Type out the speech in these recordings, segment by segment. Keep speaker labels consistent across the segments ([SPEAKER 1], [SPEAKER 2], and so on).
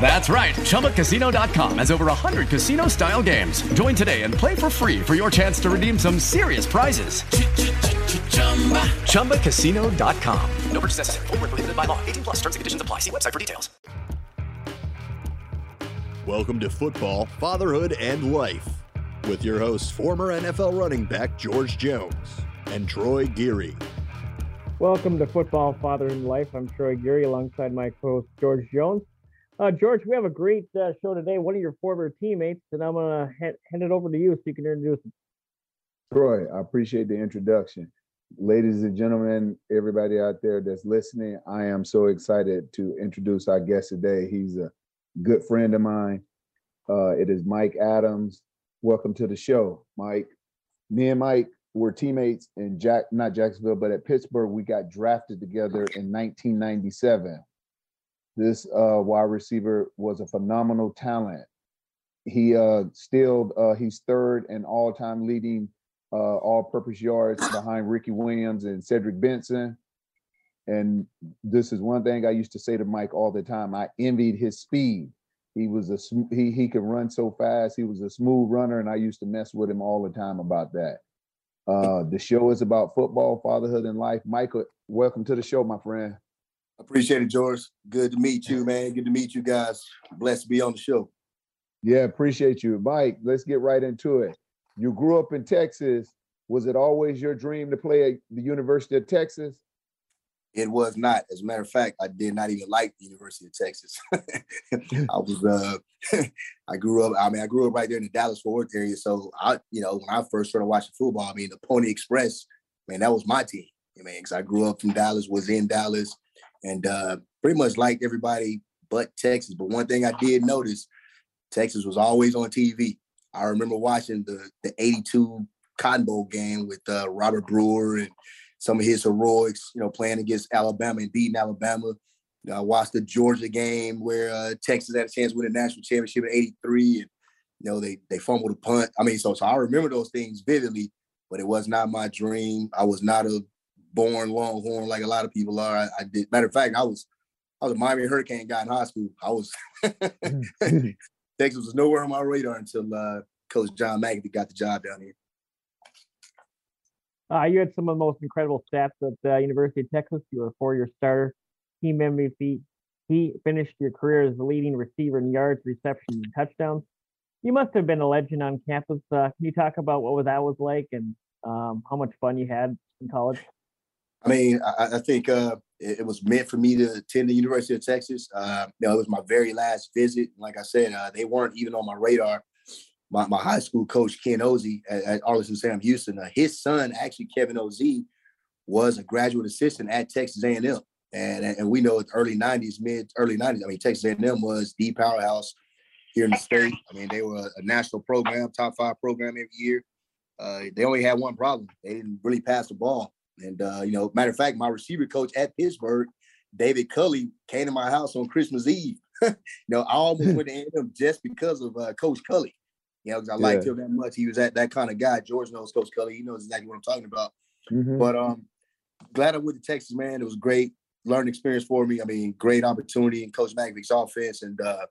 [SPEAKER 1] That's right. ChumbaCasino.com has over 100 casino style games. Join today and play for free for your chance to redeem some serious prizes. Chumba. ChumbaCasino.com.
[SPEAKER 2] No purchase necessary. Full prohibited by law. 18 plus terms and conditions apply. See website for details.
[SPEAKER 3] Welcome to Football, Fatherhood, and Life with your hosts, former NFL running back George Jones and Troy Geary.
[SPEAKER 4] Welcome to Football, Father and Life. I'm Troy Geary alongside my co-host George Jones. Uh, George, we have a great uh, show today. One of your former teammates, and I'm going to hand it over to you so you can introduce him.
[SPEAKER 5] Troy, I appreciate the introduction. Ladies and gentlemen, everybody out there that's listening, I am so excited to introduce our guest today. He's a good friend of mine. Uh, it is Mike Adams. Welcome to the show, Mike. Me and Mike were teammates in Jack, not Jacksonville, but at Pittsburgh. We got drafted together in 1997. This uh, wide receiver was a phenomenal talent. He uh, still uh, he's third and all-time leading uh, all-purpose yards behind Ricky Williams and Cedric Benson. And this is one thing I used to say to Mike all the time. I envied his speed. He was a he he could run so fast. He was a smooth runner, and I used to mess with him all the time about that. Uh, the show is about football, fatherhood, and life. Michael, welcome to the show, my friend.
[SPEAKER 6] Appreciate it, George. Good to meet you, man. Good to meet you guys. Blessed to be on the show.
[SPEAKER 5] Yeah, appreciate you. Mike, let's get right into it. You grew up in Texas. Was it always your dream to play at the University of Texas?
[SPEAKER 6] It was not. As a matter of fact, I did not even like the University of Texas. I was uh I grew up, I mean, I grew up right there in the Dallas Fort Worth area. So I, you know, when I first started watching football, I mean, the Pony Express, man, that was my team. I mean, because I grew up from Dallas, was in Dallas, and uh pretty much liked everybody but Texas. But one thing I did notice, Texas was always on TV. I remember watching the the 82 Cotton Bowl game with uh, Robert Brewer and some of his heroics, you know, playing against Alabama and beating Alabama. I watched the Georgia game where uh, Texas had a chance to win a national championship in '83, and you know they they fumbled a punt. I mean, so so I remember those things vividly, but it was not my dream. I was not a born Longhorn like a lot of people are. I, I did. Matter of fact, I was I was a Miami Hurricane guy in high school. I was Texas was nowhere on my radar until uh, Coach John Mackovic got the job down here.
[SPEAKER 4] Uh, you had some of the most incredible stats at the University of Texas. You were a four-year starter, team MVP. He finished your career as the leading receiver in yards, receptions, and touchdowns. You must have been a legend on campus. Uh, can you talk about what that was like and um, how much fun you had in college?
[SPEAKER 6] I mean, I, I think uh, it, it, was meant for me to attend the University of Texas. Uh, you know, it was my very last visit. Like I said, uh, they weren't even on my radar my, my high school coach Ken Ozee at, at Arlington Sam Houston. Uh, his son, actually Kevin Ozee, was a graduate assistant at Texas A&M, and and we know it's early '90s, mid early '90s. I mean, Texas A&M was the powerhouse here in the state. I mean, they were a, a national program, top five program every year. Uh, they only had one problem: they didn't really pass the ball. And uh, you know, matter of fact, my receiver coach at Pittsburgh, David Culley, came to my house on Christmas Eve. you know, I almost went to A&M just because of uh, Coach Culley. You know, because I liked
[SPEAKER 5] Yeah.
[SPEAKER 6] him that much. He was that that kind of guy. George knows Coach Culley. He knows exactly what I'm talking about.
[SPEAKER 5] Mhm.
[SPEAKER 6] But um, glad I went to Texas, man. It was great learning experience for me. I mean, great opportunity in Coach Mackovic's offense, and uh,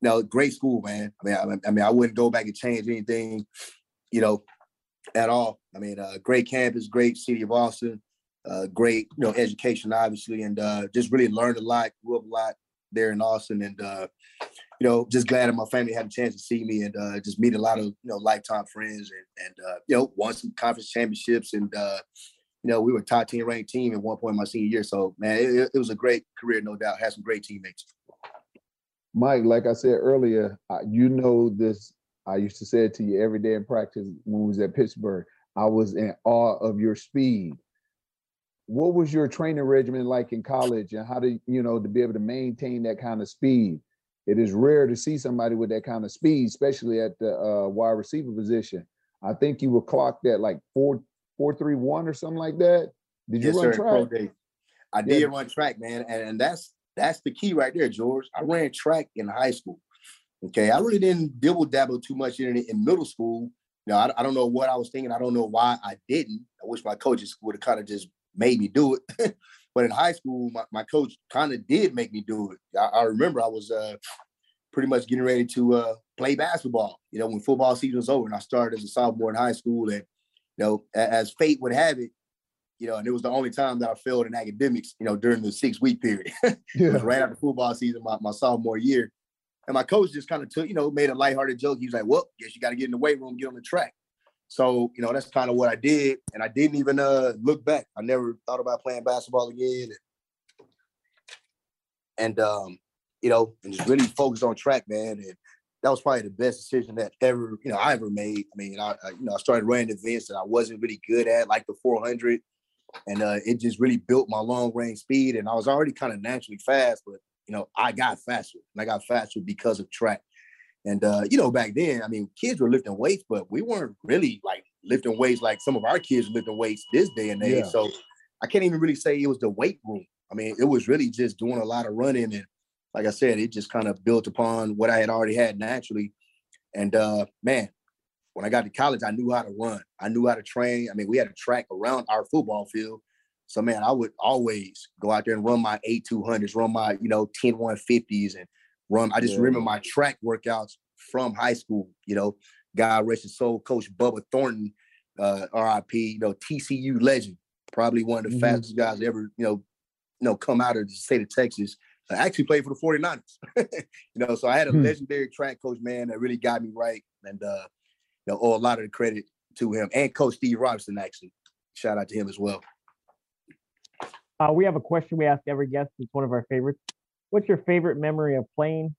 [SPEAKER 6] you know, great school, man. I mean, I, I mean, I wouldn't go back and change anything, you know, at all. I mean, uh, great campus, great city of Austin, uh, great, you know, education, obviously, and uh, just really learned a lot, grew up a lot there in Austin, and uh, you know, just glad that my family had a chance to see me and uh, just meet a lot of you know lifetime friends and and uh, you know won some conference championships and uh, you know we were top ten ranked team at one point in my senior year. So man, it, it was a great career, no doubt. Had some great teammates.
[SPEAKER 5] Mike, like I said earlier, you know this. I used to say it to you every day in practice when we was at Pittsburgh. I was in awe of your speed. What was your training regimen like in college, and how to you know to be able to maintain that kind of speed? It is rare to see somebody with that kind of speed, especially at the uh, wide receiver position. I think you were clocked at like four four three one or something like that. Did you
[SPEAKER 6] yes,
[SPEAKER 5] run
[SPEAKER 6] sir.
[SPEAKER 5] Track?
[SPEAKER 6] I
[SPEAKER 5] Yeah.
[SPEAKER 6] did run track, man, and, and that's that's the key right there, George. I ran track in high school. Okay, I really didn't dibble dabble too much in it in middle school. You know, I, I don't know what I was thinking. I don't know why I didn't. I wish my coaches would have kind of just made me do it. but in high school, my, my coach kind of did make me do it. I, I remember I was uh, pretty much getting ready to uh, play basketball. You know, when football season was over, and I started as a sophomore in high school, and you know, as fate would have it, you know, and it was the only time that I failed in academics. You know, during the six week period.
[SPEAKER 5] Yeah.
[SPEAKER 6] right after football season, my, my sophomore year. And my coach just kind of took, you know, made a lighthearted joke. He was like, well, guess you got to get in the weight room, get on the track. So, you know, that's kind of what I did. And I didn't even uh look back. I never thought about playing basketball again. And um, you know, and just really focused on track, man. And that was probably the best decision that ever, you know, I ever made. I mean, I, I you know, I started running events that I wasn't really good at, like the 400 and uh, it just really built my long range speed. And I was already kind of naturally fast, but you know, I got faster, and I got faster because of track. And uh, you know, back then, I mean, kids were lifting weights, but we weren't really like lifting weights like some of our kids lifting weights this day and age.
[SPEAKER 5] Yeah.
[SPEAKER 6] So I can't even really say it was the weight room. I mean, it was really just doing a lot of running, and like I said, it just kind of built upon what I had already had naturally. And uh, man, when I got to college, I knew how to run. I knew how to train. I mean, we had a track around our football field. So man, I would always go out there and run my eight two hundreds, run my you know 10 150s, and run. I just
[SPEAKER 5] Yeah.
[SPEAKER 6] remember my track workouts from high school. You know, God rest his soul, Coach Bubba Thornton, uh, RIP. You know, TCU legend, probably one of the
[SPEAKER 5] Mhm.
[SPEAKER 6] fastest guys ever. You know, you know, come out of the state of Texas. I actually played for the 49ers. you know, so I had a
[SPEAKER 5] Hmm.
[SPEAKER 6] legendary track coach, man, that really got me right. And uh, you know, owe a lot of the credit to him and Coach Steve Robinson, actually. Shout out to him as well.
[SPEAKER 4] Uh, we have a question we ask every guest. It's one of our favorites. What's your favorite memory of playing?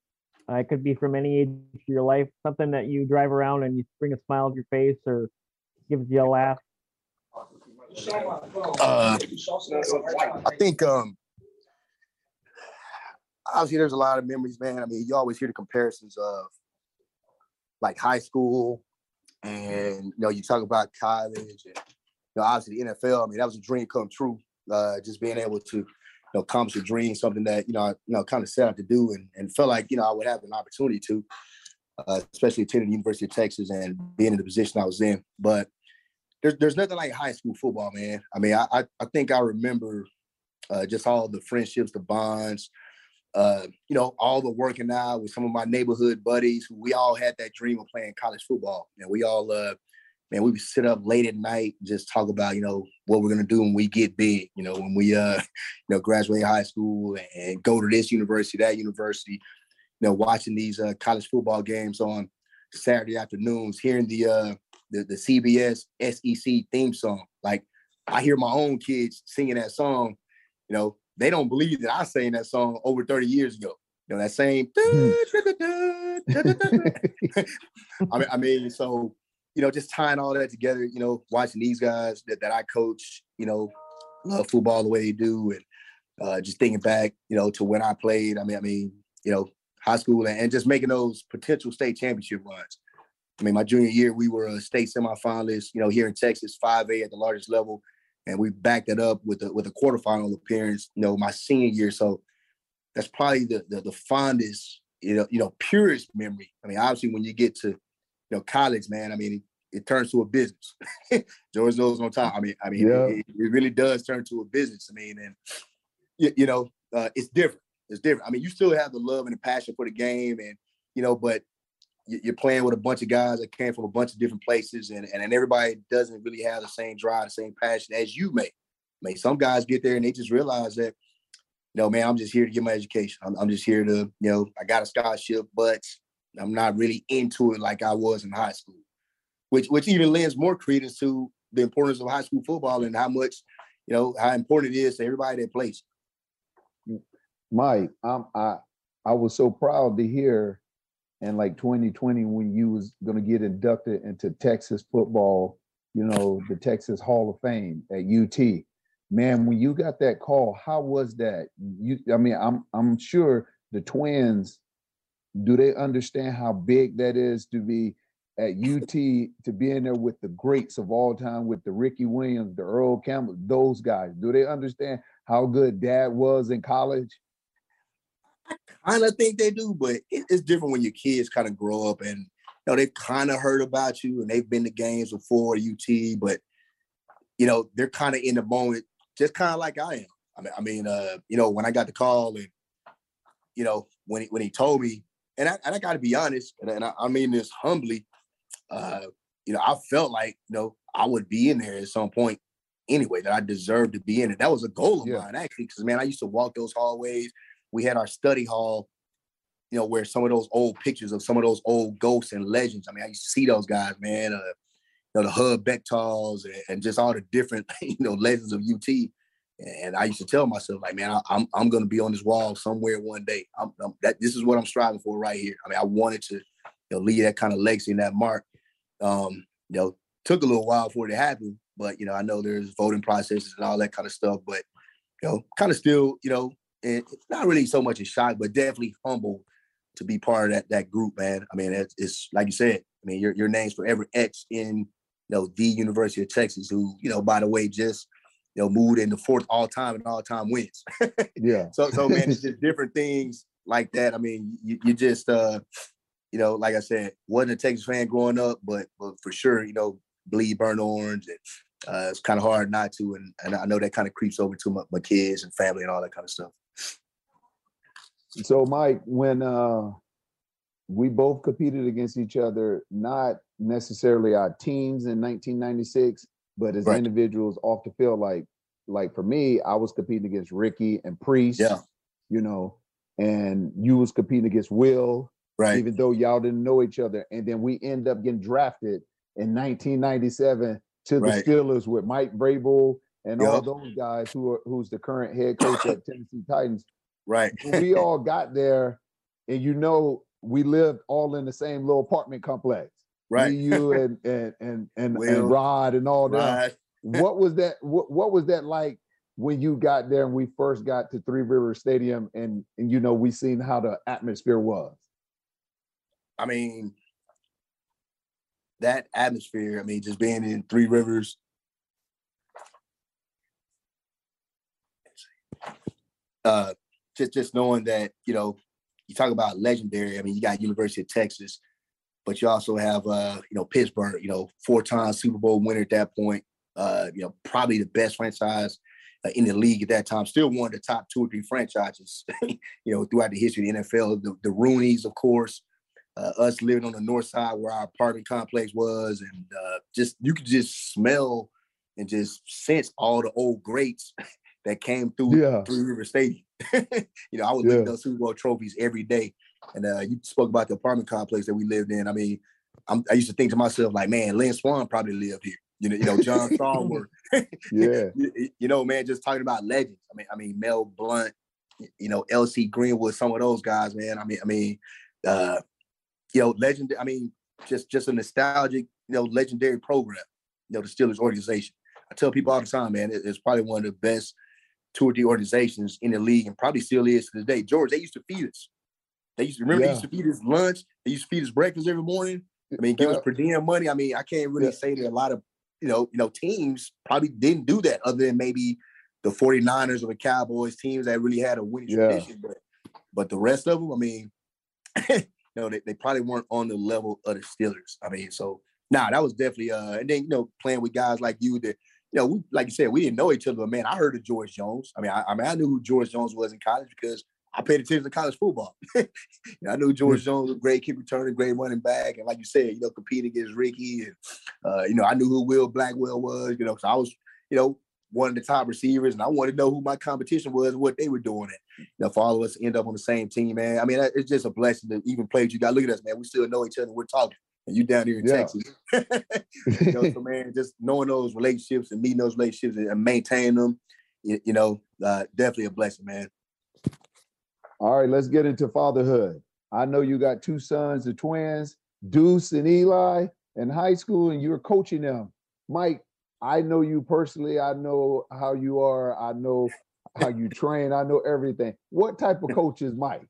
[SPEAKER 4] Uh, it could be from any age of your life, something that you drive around and you bring a smile to your face or gives you a laugh.
[SPEAKER 6] Uh, I think um, obviously there's a lot of memories, man. I mean, you always hear the comparisons of like high school, and you know, you talk about college, and you know, obviously the NFL. I mean, that was a dream come true. Uh, just being able to you know accomplish a dream, something that you know, I, you know, kind of set out to do, and and felt like you know I would have an opportunity to, uh, especially attending the University of Texas and being in the position I was in. But there's there's nothing like high school football, man. I mean, I I, I think I remember uh, just all the friendships, the bonds, uh, you know, all the working out with some of my neighborhood buddies. We all had that dream of playing college football, and we all, uh, man, we would sit up late at night and just talk about, you know, what we're gonna do when we get big. You know, when we, uh, you know, graduate high school and go to this university, that university. You know, watching these uh, college football games on Saturday afternoons, hearing the uh, the, the CBS SEC theme song. Like I hear my own kids singing that song, you know, they don't believe that I sang that song over 30 years ago. You know, that same I mean, I mean, so you know, just tying all that together, you know, watching these guys that, that I coach, you know, love football the way they do and uh, just thinking back, you know, to when I played. I mean, I mean, you know, high school and, and just making those potential state championship runs. I mean, my junior year, we were a state semifinalist, you know, here in Texas, 5A at the largest level. And we backed it up with a with a quarterfinal appearance, you know, my senior year. So that's probably the the, the fondest, you know, you know, purest memory. I mean, obviously when you get to, you know, college, man, I mean, it, it turns to a business. George knows on time. I mean, I mean,
[SPEAKER 5] Yeah.
[SPEAKER 6] it, it really does turn to a business. I mean, and you, you know, uh, it's different. It's different. I mean, you still have the love and the passion for the game, and you know, but you- you're playing with a bunch of guys that came from a bunch of different places, and and, and everybody doesn't really have the same drive, the same passion as you may. I mean, some guys get there and they just realize that, you know, man, I'm just here to get my education. I'm, I'm just here to, you know, I got a scholarship, but I'm not really into it like I was in high school, which which even lends more credence to the importance of high school football and how much, you know, how important it is to everybody that plays.
[SPEAKER 5] Mike, I'm, I I was so proud to hear in like 2020 when you was gonna get inducted into Texas football, you know, the Texas Hall of Fame at UT. Man, when you got that call, how was that? You, I mean, I'm I'm sure the twins, do they understand how big that is to be at UT to be in there with the greats of all time, with the Ricky Williams, the Earl Campbell, those guys? Do they understand how good Dad was in college?
[SPEAKER 6] I kind of think they do, but it's different when your kids kind of grow up and you know they've kind of heard about you and they've been to games before UT, but you know they're kind of in the moment, just kind of like I am. I mean, I mean, uh, you know, when I got the call and you know when he, when he told me, and I, and I got to be honest, and, and I, I mean this humbly, uh, you know, I felt like you know I would be in there at some point anyway that I deserved to be in it. That was a goal of mine actually, because man, I used to walk those hallways. We had our study hall, you know, where some of those old pictures of some of those old ghosts and legends. I mean, I used to see those guys, man. Uh, you know, the Hub Bechtols and, and just all the different, you know, legends of UT. And I used to tell myself, like, man, I, I'm I'm gonna be on this wall somewhere one day. I'm, I'm that this is what I'm striving for right here. I mean, I wanted to, you know, leave that kind of legacy and that mark. Um, you know, took a little while for it to happen, but you know, I know there's voting processes and all that kind of stuff, but you know, kind of still, you know, and not really so much a shock, but definitely humble to be part of that that group, man. I mean, it's, it's like you said. I mean, your your name's forever etched in, you know, the University of Texas, who, you know, by the way, just you know, moved in the fourth all time and all time wins.
[SPEAKER 5] Yeah.
[SPEAKER 6] so so man, it's just different things like that. I mean, you, you just uh, you know, like I said, wasn't a Texas fan growing up, but but for sure, you know, bleed burn orange and uh, it's kind of hard not to, and, and I know that kind of creeps over to my, my kids and family and all that kind of stuff.
[SPEAKER 5] So, Mike, when uh, we both competed against each other, not necessarily our teams in 1996, but as
[SPEAKER 6] Right.
[SPEAKER 5] individuals off the field, like like for me, I was competing against Ricky and Priest.
[SPEAKER 6] Yeah.
[SPEAKER 5] You know, and you was competing against Will.
[SPEAKER 6] Right.
[SPEAKER 5] Even though y'all didn't know each other, and then we end up getting drafted in 1997 to the
[SPEAKER 6] Right.
[SPEAKER 5] Steelers with Mike Vrabel and all those guys who are who's the current head coach at Tennessee Titans
[SPEAKER 6] Right.
[SPEAKER 5] we all got there, and you know, we lived all in the same little apartment complex.
[SPEAKER 6] Right.
[SPEAKER 5] Me, you and and and and,
[SPEAKER 6] Will,
[SPEAKER 5] and Rod and all that. What was that? What, what was that like when you got there and we first got to Three River Stadium and and you know we seen how the atmosphere was.
[SPEAKER 6] I mean, that atmosphere. I mean, just being in Three Rivers. Uh, just just knowing that you know, you talk about legendary. I mean, you got University of Texas, but you also have uh, you know Pittsburgh. You know, four-time Super Bowl winner at that point. Uh, you know, probably the best franchise uh, in the league at that time. Still one of the top two or three franchises. you know, throughout the history of the NFL. The, the Rooney's, of course uh, us living on the north side where our apartment complex was, and uh, just you could just smell and just sense all the old greats that came through
[SPEAKER 5] Yeah.
[SPEAKER 6] Three River Stadium. you know, I would
[SPEAKER 5] Yeah.
[SPEAKER 6] at those Super Bowl trophies every day, and uh, you spoke about the apartment complex that we lived in. I mean, I'm, I used to think to myself like, man, Lynn Swann probably lived here. You know, you know, John Stallworth.
[SPEAKER 5] Yeah.
[SPEAKER 6] you, you know, man, just talking about legends. I mean, I mean, Mel Blount, you know, LC Greenwood, some of those guys, man. I mean, I mean, uh, you know, legend. I mean, just just a nostalgic, you know, legendary program. You know, the Steelers organization. I tell people all the time, man, it's probably one of the best two or three organizations in the league, and probably still is to this day. George, they used to feed us. They used to remember
[SPEAKER 5] Yeah.
[SPEAKER 6] they used to feed us lunch. They used to feed us breakfast every morning. I mean, give us
[SPEAKER 5] Yeah.
[SPEAKER 6] per diem money. I mean, I can't really
[SPEAKER 5] Yeah.
[SPEAKER 6] say that a lot of you know, you know, teams probably didn't do that other than maybe the 49ers or the Cowboys teams that really had a winning tradition. But but the rest of them, I mean, you know, they, they probably weren't on the level of the Steelers. I mean, so nah, that was definitely uh and then you know, playing with guys like you that you know, we like you said, we didn't know each other, but man, I heard of George Jones. I mean, I, I mean, I knew who George Jones was in college because I paid attention to college football. You know, I knew George Jones was a great kick returner, great running back, and like you said, you know, competing against Ricky, and uh, you know, I knew who Will Blackwell was. You know, so I was, you know, one of the top receivers, and I wanted to know who my competition was and what they were doing. And you know, for all of us end up on the same team, man. I mean, it's just a blessing to even play with you guys. Look at us, man. We still know each other. We're talking, and you down here in
[SPEAKER 5] Yeah.
[SPEAKER 6] Texas. you know, so man, just knowing those relationships and meeting those relationships and, and maintaining them, you, you know, uh, definitely a blessing, man.
[SPEAKER 5] All right, let's get into fatherhood. I know you got two sons, the twins, Deuce and Eli, in high school, and you're coaching them. Mike, I know you personally. I know how you are. I know how you train. I know everything. What type of coach is Mike?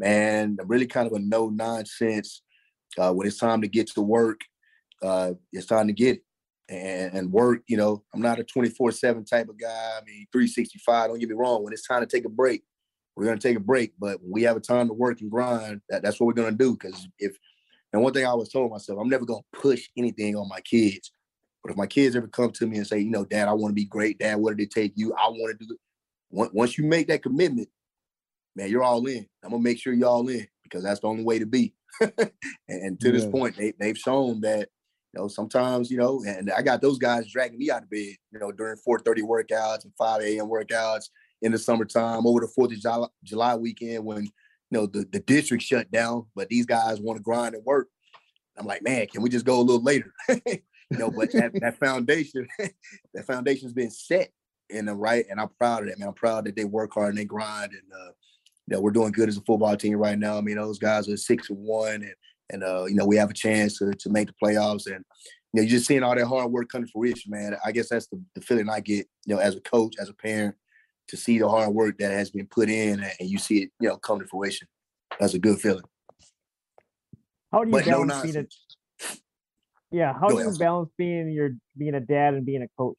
[SPEAKER 6] man, I'm really kind of a no nonsense. Uh, when it's time to get to work, uh, it's time to get it and, and work. You know, I'm not a 24 7 type of guy. I mean, 365, don't get me wrong. When it's time to take a break, we're going to take a break. But we have a time to work and grind, that, that's what we're going to do. Because if, and one thing I always told myself, I'm never going to push anything on my kids. But if my kids ever come to me and say, you know, Dad, I want to be great. Dad, what did it take you? I want to do it. Once- you make that commitment, man, you're all in. I'm gonna make sure you're all in because that's the only way to be. and, and to this point, they they've shown that you know sometimes you know, and I got those guys dragging me out of bed, you know, during 4:30 workouts and 5 a.m. workouts in the summertime over the Fourth of July, July weekend when you know the the district shut down, but these guys want to grind and work. I'm like, man, can we just go a little later? you know, but that, that foundation, that foundation's been set in the right, and I'm proud of that, man. I'm proud that they work hard and they grind, and uh, know, we're doing good as a football team right now. I mean, those guys are six and one, and and uh, you know, we have a chance to to make the playoffs, and you know, you're just seeing all that hard work come to fruition, man. I guess that's the, the feeling I get, you know, as a coach, as a parent, to see the hard work that has been put in, and you see it, you know, come to fruition. That's a good feeling.
[SPEAKER 4] How do you
[SPEAKER 6] But no
[SPEAKER 4] balance being a yeah? How do you balance being your being a dad and being a coach?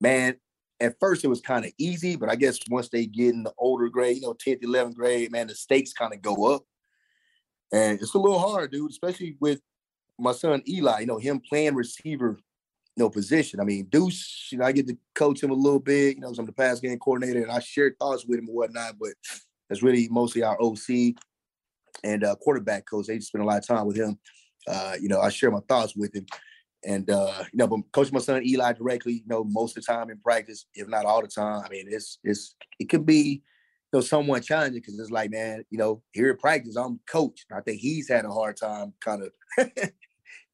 [SPEAKER 6] man, at first it was kind of easy, but I guess once they get in the older grade, you know, 10th, 11th grade, man, the stakes kind of go up. And it's a little hard, dude, especially with my son Eli, you know, him playing receiver, you know, position. I mean, Deuce, you know, I get to coach him a little bit, you know, I'm the pass game coordinator and I share thoughts with him and whatnot, but that's really mostly our OC and uh, quarterback coach. They spend a lot of time with him. Uh, you know, I share my thoughts with him. And uh, you know, but coaching my son Eli directly, you know, most of the time in practice, if not all the time. I mean, it's it's it could be you know somewhat challenging because it's like, man, you know, here at practice, I'm coach. I think he's had a hard time kind of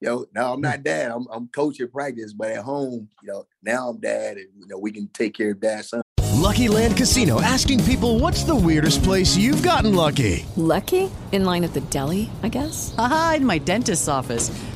[SPEAKER 6] you know, no, I'm hmm. not dad. I'm I'm coach at practice, but at home, you know, now I'm dad and you know, we can take care of dad's son.
[SPEAKER 7] Lucky Land Casino asking people what's the weirdest place you've gotten lucky?
[SPEAKER 8] Lucky? In line at the deli, I guess?
[SPEAKER 9] Aha, in my dentist's office.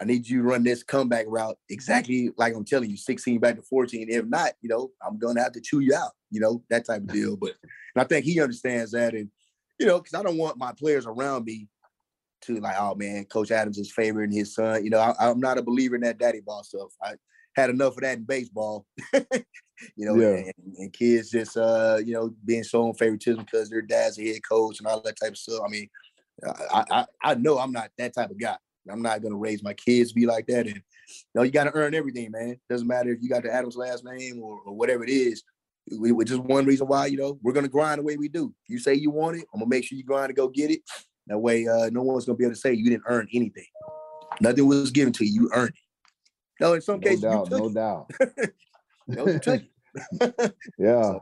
[SPEAKER 6] I need you to run this comeback route exactly like I'm telling you, 16 back to 14. If not, you know, I'm gonna have to chew you out, you know, that type of deal. But and I think he understands that. And, you know, because I don't want my players around me to like, oh man, Coach Adams is favoring his son. You know, I, I'm not a believer in that daddy ball stuff. I had enough of that in baseball. you know,
[SPEAKER 5] Yeah.
[SPEAKER 6] and, and kids just uh, you know, being shown favoritism because their dad's a head coach and all that type of stuff. I mean, I, I I know I'm not that type of guy. I'm not gonna raise my kids to be like that. And you know, you got to earn everything, man. Doesn't matter if you got the Adams last name or, or whatever it is. We, we just one reason why you know we're gonna grind the way we do. You say you want it, I'm gonna make sure you grind to go get it. That way, uh, no one's gonna be able to say you didn't earn anything. Nothing was given to you. You earned it. No, in some
[SPEAKER 5] No
[SPEAKER 6] cases,
[SPEAKER 5] doubt,
[SPEAKER 6] you took
[SPEAKER 5] no
[SPEAKER 6] it.
[SPEAKER 5] doubt.
[SPEAKER 6] Know, you took it.
[SPEAKER 5] Yeah.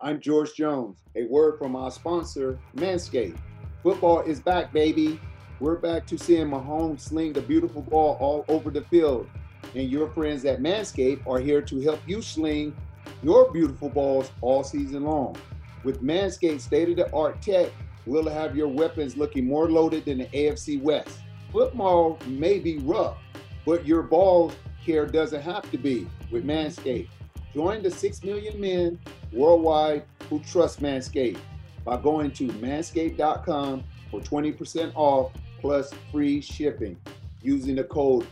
[SPEAKER 5] I'm George Jones. A word from our sponsor, Manscaped. Football is back, baby. We're back to seeing Mahomes sling the beautiful ball all over the field. And your friends at Manscaped are here to help you sling your beautiful balls all season long. With Manscaped state of the art tech, we'll have your weapons looking more loaded than the AFC West. Football may be rough, but your ball care doesn't have to be with Manscaped. Join the 6 million men worldwide who trust Manscaped by going to manscaped.com for 20% off plus free shipping using the code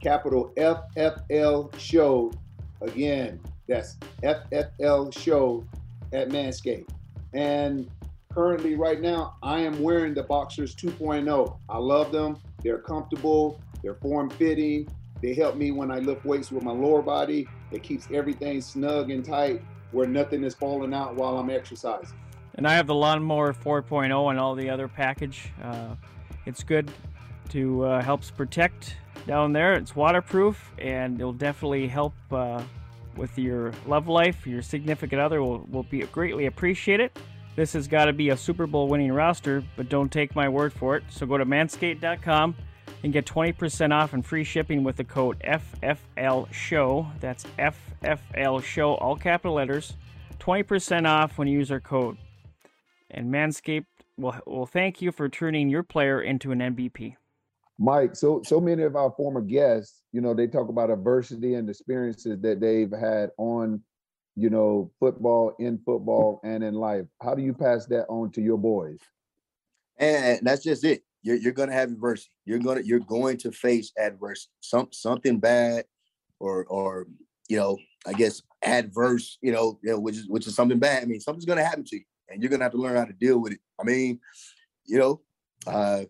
[SPEAKER 5] capital FFL show. Again, that's FFL show at Manscaped. And currently, right now, I am wearing the Boxers 2.0. I love them. They're comfortable, they're form fitting. They help me when I lift weights with my lower body. It keeps everything snug and tight where nothing is falling out while I'm exercising.
[SPEAKER 4] And I have the lawnmower 4.0 and all the other package. Uh, it's good to uh, helps protect down there. It's waterproof and it'll definitely help uh, with your love life. Your significant other will, will be greatly appreciate it. This has got to be a Super Bowl winning roster, but don't take my word for it. So go to manscaped.com and get 20% off and free shipping with the code FFL Show. That's FFL Show, all capital letters. 20% off when you use our code. And Manscaped will, will thank you for turning your player into an MVP.
[SPEAKER 5] Mike, so so many of our former guests, you know, they talk about adversity and experiences that they've had on, you know, football, in football, and in life. How do you pass that on to your boys?
[SPEAKER 6] And that's just it. You're, you're gonna have adversity. You're gonna you're going to face adversity. Some something bad, or or you know, I guess adverse. You know, you know, which is which is something bad. I mean, something's gonna happen to you, and you're gonna have to learn how to deal with it. I mean, you know, uh,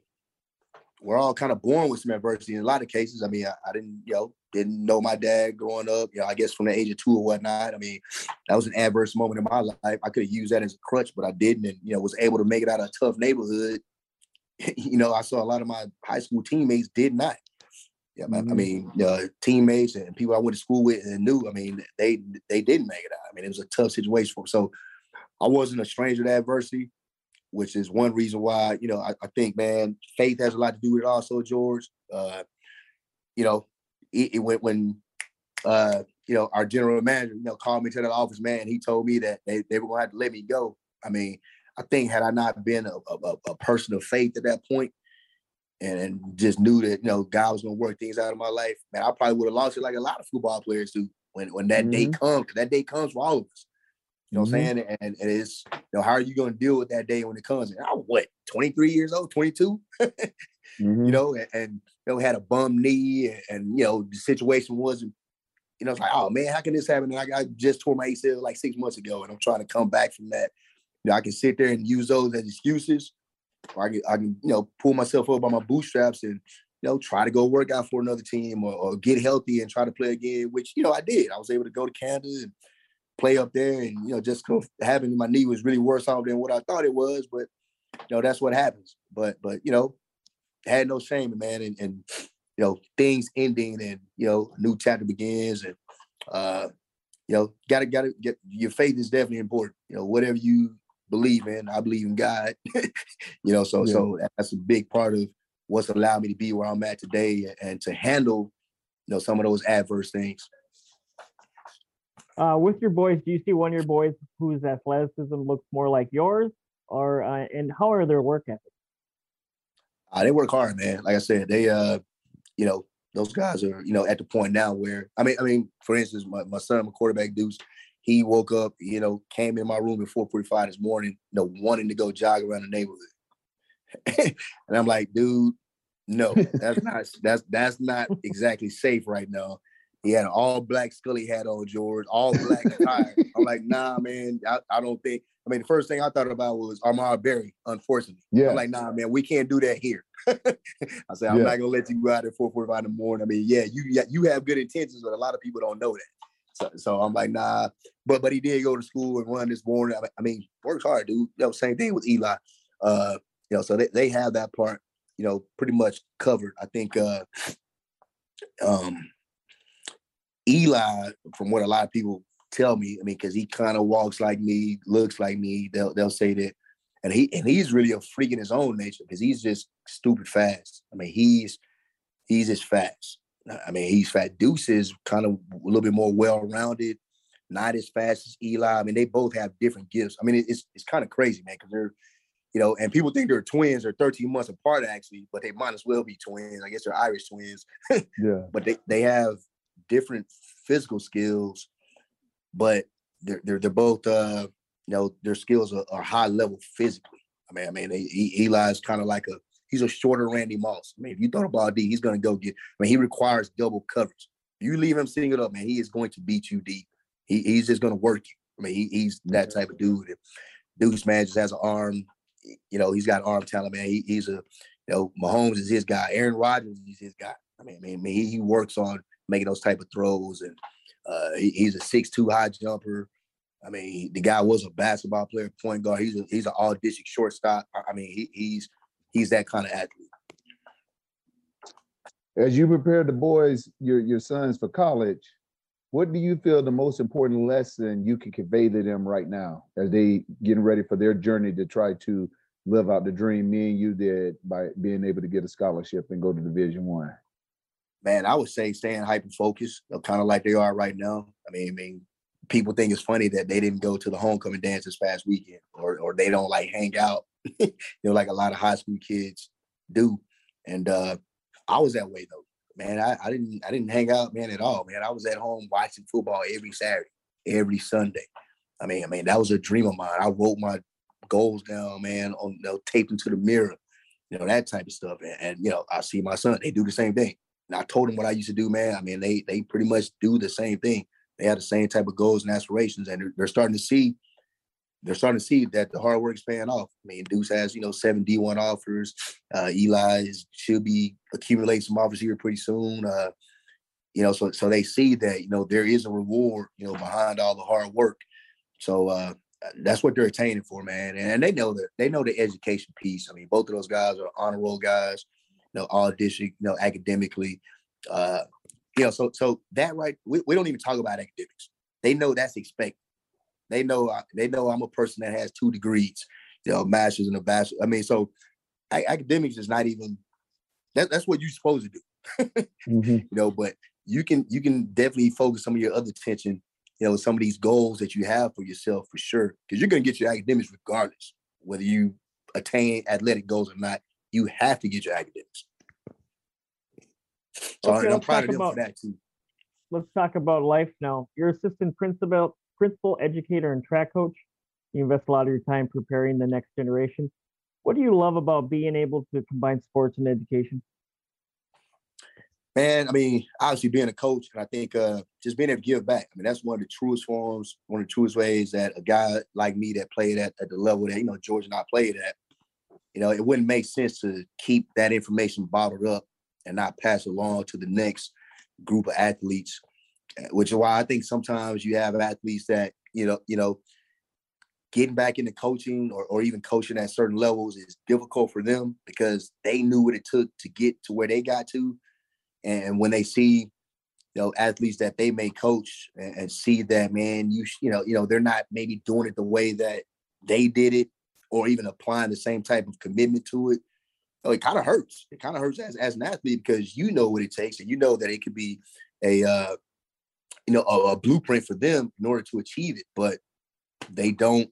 [SPEAKER 6] we're all kind of born with some adversity in a lot of cases. I mean, I, I, didn't, you know, didn't know my dad growing up, you know, I guess from the age of two or whatnot. I mean, that was an adverse moment in my life. I could have used that as a crutch, but I didn't, and you know, was able to make it out of a tough neighborhood. you know, I saw a lot of my high school teammates did not. Yeah, mm-hmm. I mean, uh, teammates and people I went to school with and knew. I mean, they they didn't make it out. I mean, it was a tough situation for them. So I wasn't a stranger to adversity which is one reason why, you know, I, I, think, man, faith has a lot to do with it also, George. Uh, you know, it, it went when, uh, you know, our general manager, you know, called me to the office, man, he told me that they, they were going to have to let me go. I mean, I think had I not been a, a, a person of faith at that point and, and, just knew that, you know, God was going to work things out of my life, man, I probably would have lost it like a lot of football players do when, when that mm-hmm. day comes, because that day comes for all of us. You know what mm-hmm. I'm saying? And, and it's, you know, how are you going to deal with that day when it comes? And I was what, 23 years old, 22? mm-hmm. You know, and, and, you know, had a bum knee and, and, you know, the situation wasn't, you know, it's like, oh man, how can this happen? And I, I just tore my ACL like six months ago and I'm trying to come back from that. You know, I can sit there and use those as excuses or I can, I can, you know, pull myself up by my bootstraps and, you know, try to go work out for another team or, or, get healthy and try to play again, which, you know, I did. I was able to go to Canada and play up there, and you know, just having my knee was really worse off than what I thought it was. But you know, that's what happens. But but you know, had no shame, man, and, and you know, things ending, and you know, a new chapter begins, and uh, you know, gotta gotta get your faith is definitely important. You know, whatever you believe in, I believe in God. you know, so yeah. so that's a big part of what's allowed me to be where I'm at today and to handle, you know, some of those adverse things.
[SPEAKER 4] Uh, with your boys, do you see one of your boys whose athleticism looks more like yours, or uh, and how are their work ethics?
[SPEAKER 6] Uh, they work hard, man. Like I said, they uh, you know, those guys are you know at the point now where I mean, I mean, for instance, my, my son, my quarterback Deuce, he woke up, you know, came in my room at 4:45 this morning, you know, wanting to go jog around the neighborhood, and I'm like, dude, no, that's not that's that's not exactly safe right now. He had an all black Scully hat on, George, all black tie. I'm like, nah, man, I, I, don't think. I mean, the first thing I thought about was Ahmaud Arbery, unfortunately. Yeah. I'm like, nah, man, we can't do that here. I said, I'm yeah. not gonna let you go out at 4:45 in the morning. I mean, yeah, you you have good intentions, but a lot of people don't know that. So, so I'm like, nah. But but he did go to school and run this morning. I mean, works hard, dude. You know, same thing with Eli. Uh, you know, so they, they have that part, you know, pretty much covered. I think uh um Eli, from what a lot of people tell me. I mean, because he kind of walks like me, looks like me. They'll they'll say that, and he and he's really a freak in his own nature because he's just stupid fast. I mean, he's he's just fast. I mean, he's fat. Deuce is kind of a little bit more well rounded, not as fast as Eli. I mean, they both have different gifts. I mean, it's it's kind of crazy, man, because they're you know, and people think they're twins or 13 months apart actually, but they might as well be twins. I guess they're Irish twins.
[SPEAKER 5] yeah.
[SPEAKER 6] But they, they have different physical skills, but they're they're, they're both uh you know their skills are, are high level physically. I mean, I mean, he, Eli's kind of like a he's a shorter Randy Moss. I mean, if you throw the ball deep, he's gonna go get. I mean, he requires double coverage. If you leave him single up, man, he is going to beat you deep. He, he's just gonna work you. I mean, he, he's that type of dude. If Deuce man just has an arm you know, he's got arm talent, man. He, he's a, you know, Mahomes is his guy. Aaron Rodgers is his guy. I mean, I mean, he, he works on making those type of throws, and uh, he, he's a six-two high jumper. I mean, the guy was a basketball player, point guard. He's a, he's an all district shortstop. I mean, he, he's he's that kind of athlete.
[SPEAKER 5] As you prepare the boys, your your sons for college, what do you feel the most important lesson you can convey to them right now as they getting ready for their journey to try to live out the dream me and you did by being able to get a scholarship and go to division one
[SPEAKER 6] man i would say staying hyper focused kind of like they are right now i mean i mean people think it's funny that they didn't go to the homecoming dance this past weekend or or they don't like hang out you know like a lot of high school kids do and uh i was that way though man, I, I didn't I didn't hang out, man, at all, man. I was at home watching football every Saturday, every Sunday. I mean, I mean, that was a dream of mine. I wrote my goals down, man, on you know, taped them to the mirror, you know, that type of stuff. And, and, you know, I see my son, they do the same thing. I told them what I used to do, man. I mean, they they pretty much do the same thing. They have the same type of goals and aspirations, and they're, they're starting to see they're starting to see that the hard work's paying off. I mean, Deuce has, you know, seven D1 offers. Uh, Eli should be accumulating some offers here pretty soon. Uh, you know, so so they see that, you know, there is a reward, you know, behind all the hard work. So uh, that's what they're attaining for, man. And, they know that they know the education piece. I mean, both of those guys are honor roll guys, know, all district, you know, academically. Uh, you know, so so that right, we, we don't even talk about academics. They know that's expected. They know they know I'm a person that has two degrees, you know, masters and a bachelor. I mean, so academics is not even that, that's what you're supposed to do. mm-hmm. You know, but you can you can definitely focus some of your other attention, you know, some of these goals that you have for yourself for sure. Because you're gonna get your academics regardless, whether you attain athletic goals or not, you have to get your academics. So okay, I'm proud of them about, for that too.
[SPEAKER 4] Let's talk about life now. Your assistant principal principal, educator, and track coach. You invest a lot of your time preparing the next generation. What do you love about being able to combine sports and education?
[SPEAKER 6] Man, I mean, obviously being a coach, and I think uh, just being able to give back. I mean, that's one of the truest forms, one of the truest ways that a guy like me that played at, at the level that, you know, George and I played at, you know, it wouldn't make sense to keep that information bottled up and not pass along to the next group of athletes eh, which is why I think sometimes you have athletes that you know, you know, getting back into coaching or, or even coaching at certain levels is difficult for them because they knew what it took to get to where they got to, and when they see, you know, athletes that they may coach and, and see that man, you you know, you know, they're not maybe doing it the way that they did it, or even applying the same type of commitment to it. You know, it kind of hurts. It kind of hurts as, as an athlete because you know what it takes, and you know that it could be a uh, you know a, a blueprint for them in order to achieve it, but they don't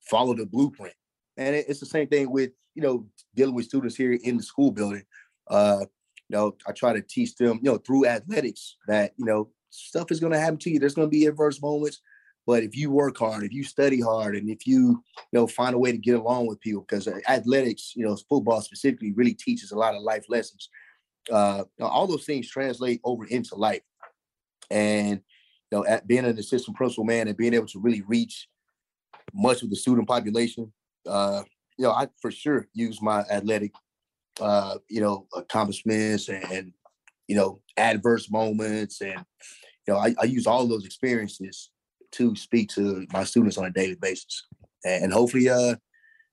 [SPEAKER 6] follow the blueprint. And it, it's the same thing with you know dealing with students here in the school building. Uh, you know, I try to teach them, you know, through athletics that you know stuff is going to happen to you. There's going to be adverse moments, but if you work hard, if you study hard, and if you you know find a way to get along with people, because athletics, you know, football specifically, really teaches a lot of life lessons. Uh, all those things translate over into life. And you know, at being an assistant principal man and being able to really reach much of the student population, uh, you know, I for sure use my athletic, uh, you know, accomplishments and, and, you know, adverse moments, and you know, I, I use all those experiences to speak to my students on a daily basis, and, hopefully, uh,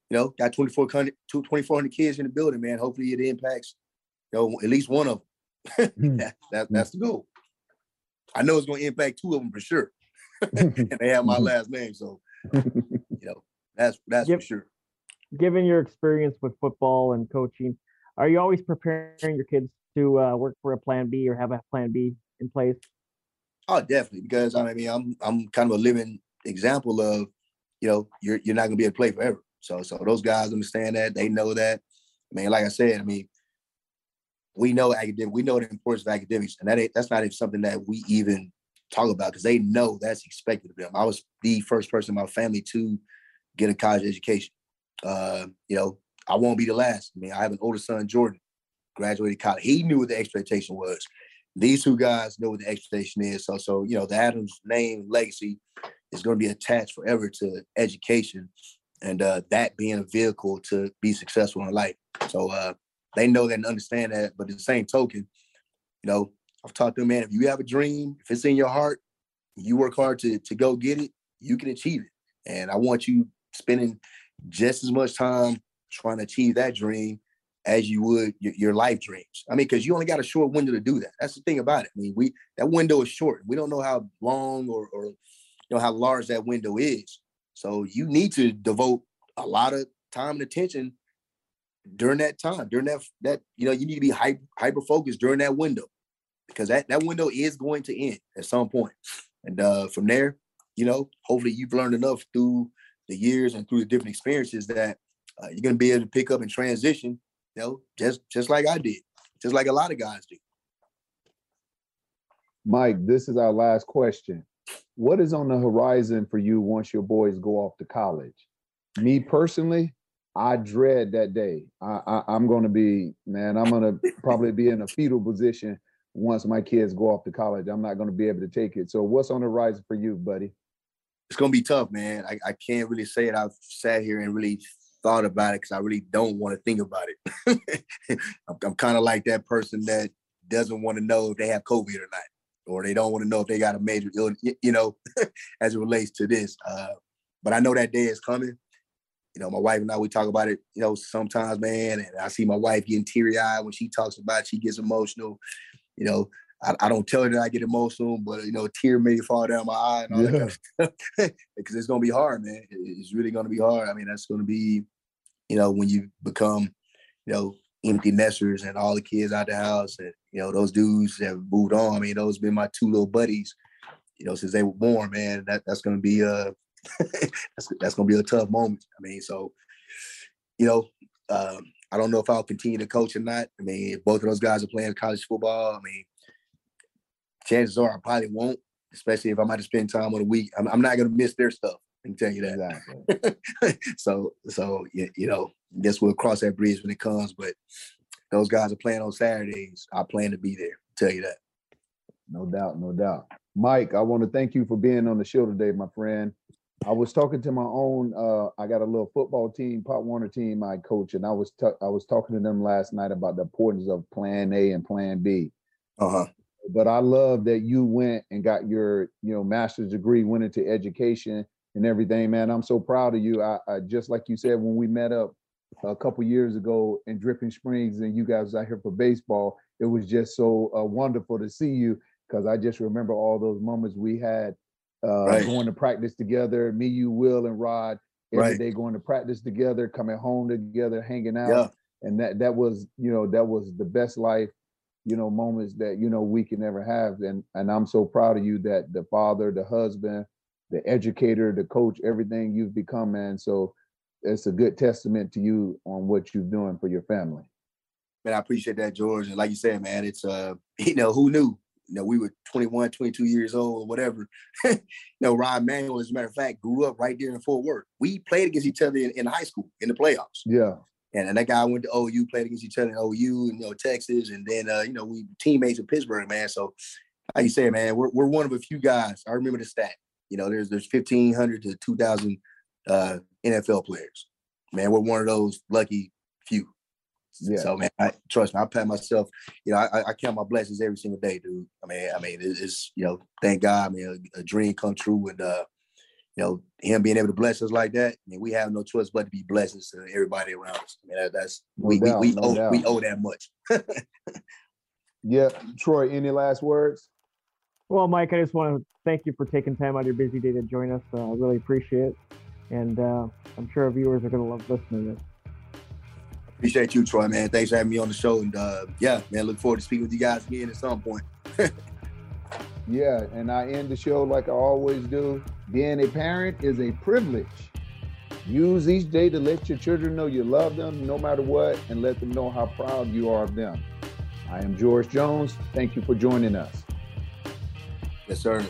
[SPEAKER 6] you know, got 2,400, 2,400 kids in the building, man. Hopefully, it impacts, you know, at least one of them. Hmm. that, that, that's the goal. I know it's going to impact two of them for sure. and they have my last name. So, you know, that's that's
[SPEAKER 4] Yep.
[SPEAKER 6] for sure.
[SPEAKER 4] Given your experience with football and coaching, are you always preparing your kids to uh, work for a plan B or have a plan B in place?
[SPEAKER 6] Oh, definitely. Because I mean, I'm I'm kind of a living example of, you know, you're you're not gonna be able to play forever. So so those guys understand that. They know that. I mean, like I said, I mean, we know academic, we know the importance of academics, and that ain't that's not even something that we even talk about because they know that's expected of them. I was the first person in my family to get a college education. Uh, you know, I won't be the last. I mean, I have an older son, Jordan, graduated college. He knew what the expectation was. These two guys know what the expectation is. So, so you know, the Adams name legacy is going to be attached forever to education, and uh, that being a vehicle to be successful in life. So uh, they know that and understand that. But the same token, you know, I've taught them, man, if you have a dream, if it's in your heart, you work hard to to go get it, you can achieve it. And I want you spending just as much time trying to achieve that dream as you would your, your life dreams. I mean, because you only got a short window to do that. That's the thing about it. I mean, we that window is short. We don't know how long or or you know how large that window is. So you need to devote a lot of time and attention during that time, during that that you know, you need to be hyper hyper focused during that window because that that window is going to end at some point. And uh, from there, you know, hopefully you've learned enough through the years and through the different experiences that uh, you're going to be able to pick up and transition. You know, just just like I did, just like a lot of guys do.
[SPEAKER 5] Mike, this is our last question. What is on the horizon for you once your boys go off to college? Me personally, I dread that day. I, I, I'm going to be, man, I'm going to probably be in a fetal position once my kids go off to college. I'm not going to be able to take it. So, what's on the horizon for you, buddy?
[SPEAKER 6] It's gonna be tough, man. I, I can't really say it. I've sat here and really thought about it because I really don't want to think about it. I'm, I'm kind of like that person that doesn't want to know if they have COVID or not, or they don't want to know if they got a major illness, you know, as it relates to this. Uh, but I know that day is coming. You know, my wife and I, we talk about it, you know, sometimes, man, and I see my wife getting teary eyed when she talks about it. She gets emotional. You know, I, I don't tell her that I get emotional, but, you know, a tear may fall down my eye and all that kind of stuff. because it's going to be hard, man. It's really going to be hard. I mean, that's going to be, you know, when you become, you know, empty nesters and all the kids out the house and, you know, those dudes have moved on. I mean, those been my two little buddies, you know, since they were born, man. That that's going to be uh that's that's going to be a tough moment. I mean, so you know, um, I don't know if I'll continue to coach or not. I mean, if both of those guys are playing college football, I mean, chances are I probably won't, especially if I'm to spend time on a week. I'm, I'm not going to miss their stuff. I can tell you that. so, so you, you know, guess we'll cross that bridge when it comes. But those guys are playing on Saturdays. I plan to be there. Tell you that.
[SPEAKER 5] No doubt, no doubt. Mike, I want to thank you for being on the show today, my friend. I was talking to my own. Uh, I got a little football team, Pop Warner team I coach, and I was ta- I was talking to them last night about the importance of Plan A and Plan B.
[SPEAKER 6] Uh huh.
[SPEAKER 5] But I love that you went and got your you know master's degree, went into education and everything, man. I'm so proud of you. I, I just like you said when we met up a couple years ago in Dripping Springs, and you guys out here for baseball. It was just so uh, wonderful to see you because I just remember all those moments we had uh,
[SPEAKER 6] Right.
[SPEAKER 5] going to practice together. Me, you, Will, and Rod every
[SPEAKER 6] Right.
[SPEAKER 5] day going to practice together, coming home together, hanging out.
[SPEAKER 6] Yeah.
[SPEAKER 5] And that that was you know that was the best life you know moments that you know we can never have and and i'm so proud of you that the father the husband the educator the coach everything you've become man so it's a good testament to you on what you're doing for your family
[SPEAKER 6] Man, I appreciate that, George. And like you said, man, it's uh, you know, who knew? You know, we were 21, 22 years old or whatever. you know, Ryan Manuel, as a matter of fact, grew up right there in Fort Worth. We played against each other in, in high school in the playoffs.
[SPEAKER 5] yeah
[SPEAKER 6] And, and that guy went to OU, played against each other in OU and you know Texas, and then uh, you know we teammates in Pittsburgh, man. So like you said, man, we're we're one of a few guys. I remember the stat. You know, there's there's fifteen hundred to two thousand uh, NFL players. Man, we're one of those lucky few.
[SPEAKER 5] Yeah.
[SPEAKER 6] So man, I, trust me, I pat myself. You know, I, I count my blessings every single day, dude. I mean, I mean, it's, it's you know, thank God, man, a, a dream come true, and uh, you know, him being able to bless us like that. I mean, we have no choice but to be blessings to everybody around us. I mean, that, that's
[SPEAKER 5] No
[SPEAKER 6] we,
[SPEAKER 5] doubt,
[SPEAKER 6] we we
[SPEAKER 5] no
[SPEAKER 6] owe
[SPEAKER 5] doubt.
[SPEAKER 6] we owe that much.
[SPEAKER 5] yeah troy any last words
[SPEAKER 4] Well, Mike, I just want to thank you for taking time out of your busy day to join us. Uh, I really appreciate it. And uh, I'm sure our viewers are going to love listening to this.
[SPEAKER 6] Appreciate you, Troy, man. Thanks for having me on the show. And uh, yeah, man, look forward to speaking with you guys again at some point.
[SPEAKER 5] yeah, and I end the show like I always do. Being a parent is a privilege. Use each day to let your children know you love them no matter what and let them know how proud you are of them. I am George Jones. Thank you for joining us.
[SPEAKER 6] Yes, sir.